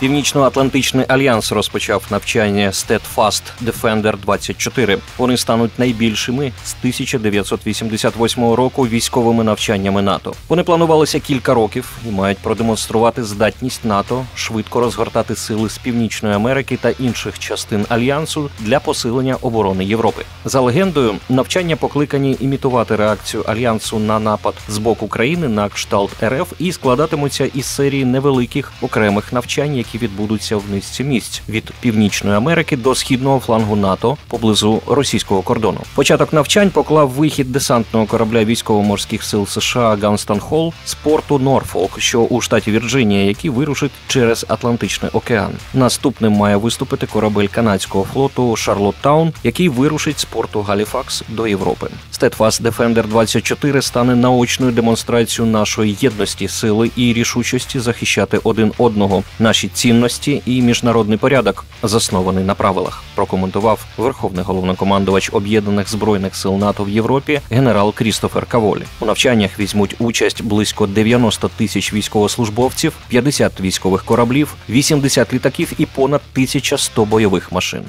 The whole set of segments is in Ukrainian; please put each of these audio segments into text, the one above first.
Північно-Атлантичний альянс розпочав навчання Steadfast Defender 24 Вони стануть найбільшими з 1988 року військовими навчаннями НАТО. Вони планувалися кілька років і мають продемонструвати здатність НАТО швидко розгортати сили з Північної Америки та інших частин альянсу для посилення оборони Європи. За легендою, навчання покликані імітувати реакцію альянсу на напад з боку країни на кшталт РФ і складатимуться із серії невеликих окремих навчань які відбудуться в низці місць від північної Америки до східного флангу НАТО поблизу російського кордону. Початок навчань поклав вихід десантного корабля військово-морських сил США Ганстон Холл з порту Норфолк, що у штаті Вірджинія, який вирушить через Атлантичний океан. Наступним має виступити корабель канадського флоту Шарлоттаун, який вирушить з порту Галіфакс до Європи. Steadfast Defender 24 стане наочною демонстрацією нашої єдності, сили і рішучості захищати один одного. Наші цінності і міжнародний порядок, заснований на правилах, прокоментував верховний головнокомандувач об'єднаних збройних сил НАТО в Європі генерал Крістофер Каволі. У навчаннях візьмуть участь близько 90 тисяч військовослужбовців, 50 військових кораблів, 80 літаків і понад 1100 бойових машин.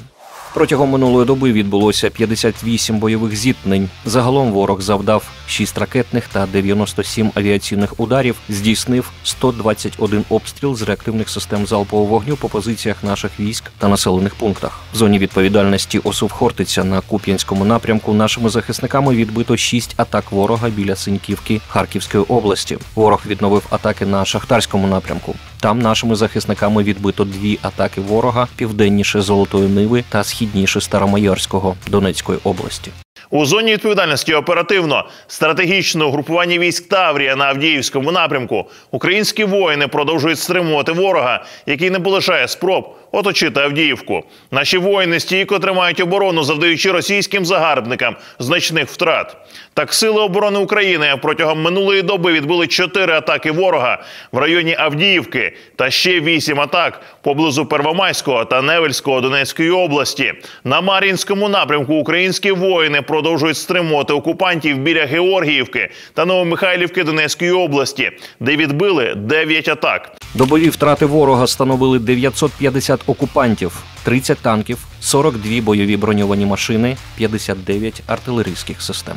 Протягом минулої доби відбулося 58 бойових зіткнень. Загалом ворог завдав 6 ракетних та 97 авіаційних ударів, здійснив 121 обстріл з реактивних систем залпового вогню по позиціях наших військ та населених пунктах. В зоні відповідальності осув Хортиця на Куп'янському напрямку нашими захисниками відбито 6 атак ворога біля Синьківки Харківської області. Ворог відновив атаки на шахтарському напрямку. Там нашими захисниками відбито дві атаки ворога південніше Золотої Ниви та східніше Старомайорського Донецької області. У зоні відповідальності оперативно стратегічного групування військ Таврія на Авдіївському напрямку українські воїни продовжують стримувати ворога, який не полишає спроб оточити Авдіївку. Наші воїни стійко тримають оборону, завдаючи російським загарбникам значних втрат. Так, сили оборони України протягом минулої доби відбили чотири атаки ворога в районі Авдіївки та ще вісім атак поблизу Первомайського та Невельського Донецької області. На Мар'їнському напрямку українські воїни продовжують стримувати окупантів біля Георгіївки та Новомихайлівки Донецької області, де відбили 9 атак. Добові втрати ворога становили 950 окупантів, 30 танків, 42 бойові броньовані машини, 59 артилерійських систем.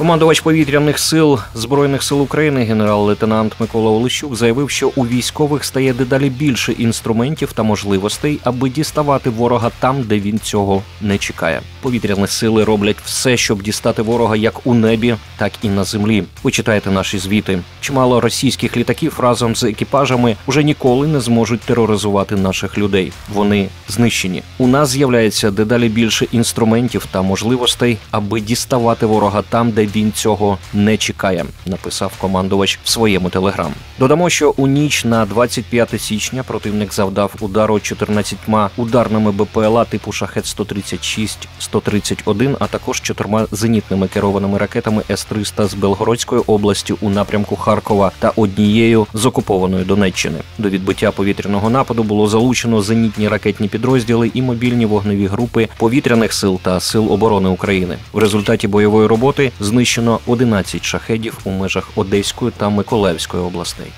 Командувач повітряних сил збройних сил України, генерал-лейтенант Микола Олещук, заявив, що у військових стає дедалі більше інструментів та можливостей, аби діставати ворога там, де він цього не чекає. Повітряні сили роблять все, щоб дістати ворога як у небі, так і на землі. Ви читаєте наші звіти. Чимало російських літаків разом з екіпажами вже ніколи не зможуть тероризувати наших людей. Вони знищені. У нас з'являється дедалі більше інструментів та можливостей, аби діставати ворога там, де він цього не чекає, написав командувач в своєму телеграм. Додамо, що у ніч на 25 січня противник завдав удару 14 ударними БПЛА типу шахет 136 131 а також чотирма зенітними керованими ракетами С-300 з Белгородської області у напрямку Харкова та однією з окупованої Донеччини. До відбиття повітряного нападу було залучено зенітні ракетні підрозділи і мобільні вогневі групи повітряних сил та сил оборони України. В результаті бойової роботи знищено 11 шахедів у межах Одеської та Миколаївської областей.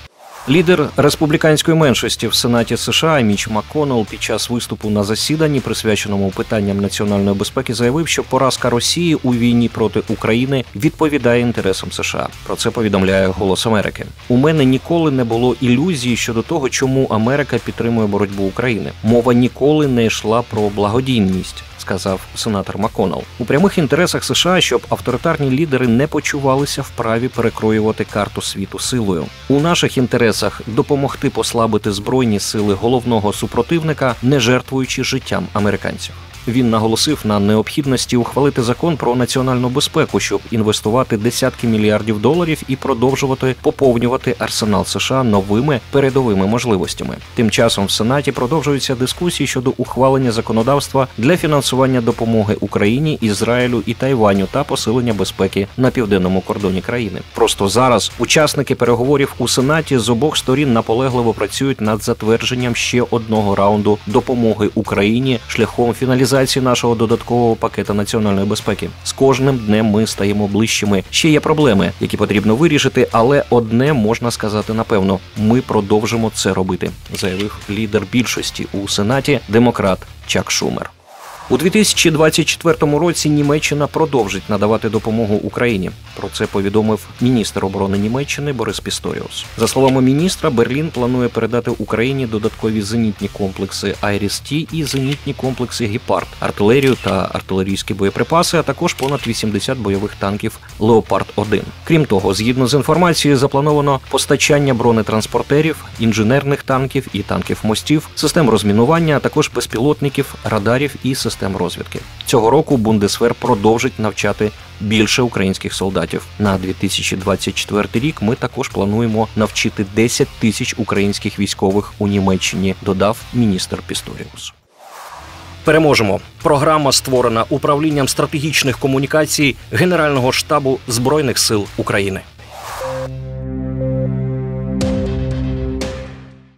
Лідер республіканської меншості в Сенаті США Міч Макконнелл під час виступу на засіданні, присвяченому питанням національної безпеки, заявив, що поразка Росії у війні проти України відповідає інтересам США. Про це повідомляє Голос Америки. У мене ніколи не було ілюзії щодо того, чому Америка підтримує боротьбу України. Мова ніколи не йшла про благодійність сказав сенатор Маконал. У прямих інтересах США, щоб авторитарні лідери не почувалися вправі перекроювати карту світу силою. У наших інтересах допомогти послабити збройні сили головного супротивника, не жертвуючи життям американців. Він наголосив на необхідності ухвалити закон про національну безпеку, щоб інвестувати десятки мільярдів доларів і продовжувати поповнювати арсенал США новими передовими можливостями. Тим часом в Сенаті продовжуються дискусії щодо ухвалення законодавства для фінансування допомоги Україні, Ізраїлю і Тайваню та посилення безпеки на південному кордоні країни. Просто зараз учасники переговорів у Сенаті з обох сторін наполегливо працюють над затвердженням ще одного раунду допомоги Україні шляхом фіналізації реалізації нашого додаткового пакета національної безпеки. З кожним днем ми стаємо ближчими. Ще є проблеми, які потрібно вирішити, але одне можна сказати напевно: ми продовжимо це робити, заявив лідер більшості у сенаті демократ Чак Шумер. У 2024 році Німеччина продовжить надавати допомогу Україні. Про це повідомив міністр оборони Німеччини Борис Пісторіус. За словами міністра, Берлін планує передати Україні додаткові зенітні комплекси Айріс-Ті і зенітні комплекси Гепард, артилерію та артилерійські боєприпаси, а також понад 80 бойових танків Леопард 1 Крім того, згідно з інформацією, заплановано постачання бронетранспортерів, інженерних танків і танків мостів, систем розмінування, а також безпілотників, радарів і систем розвідки. Цього року Бундесвер продовжить навчати більше українських солдатів. На 2024 рік ми також плануємо навчити 10 тисяч українських військових у Німеччині, додав міністр Пісторіус. Переможемо. Програма створена управлінням стратегічних комунікацій Генерального штабу Збройних сил України.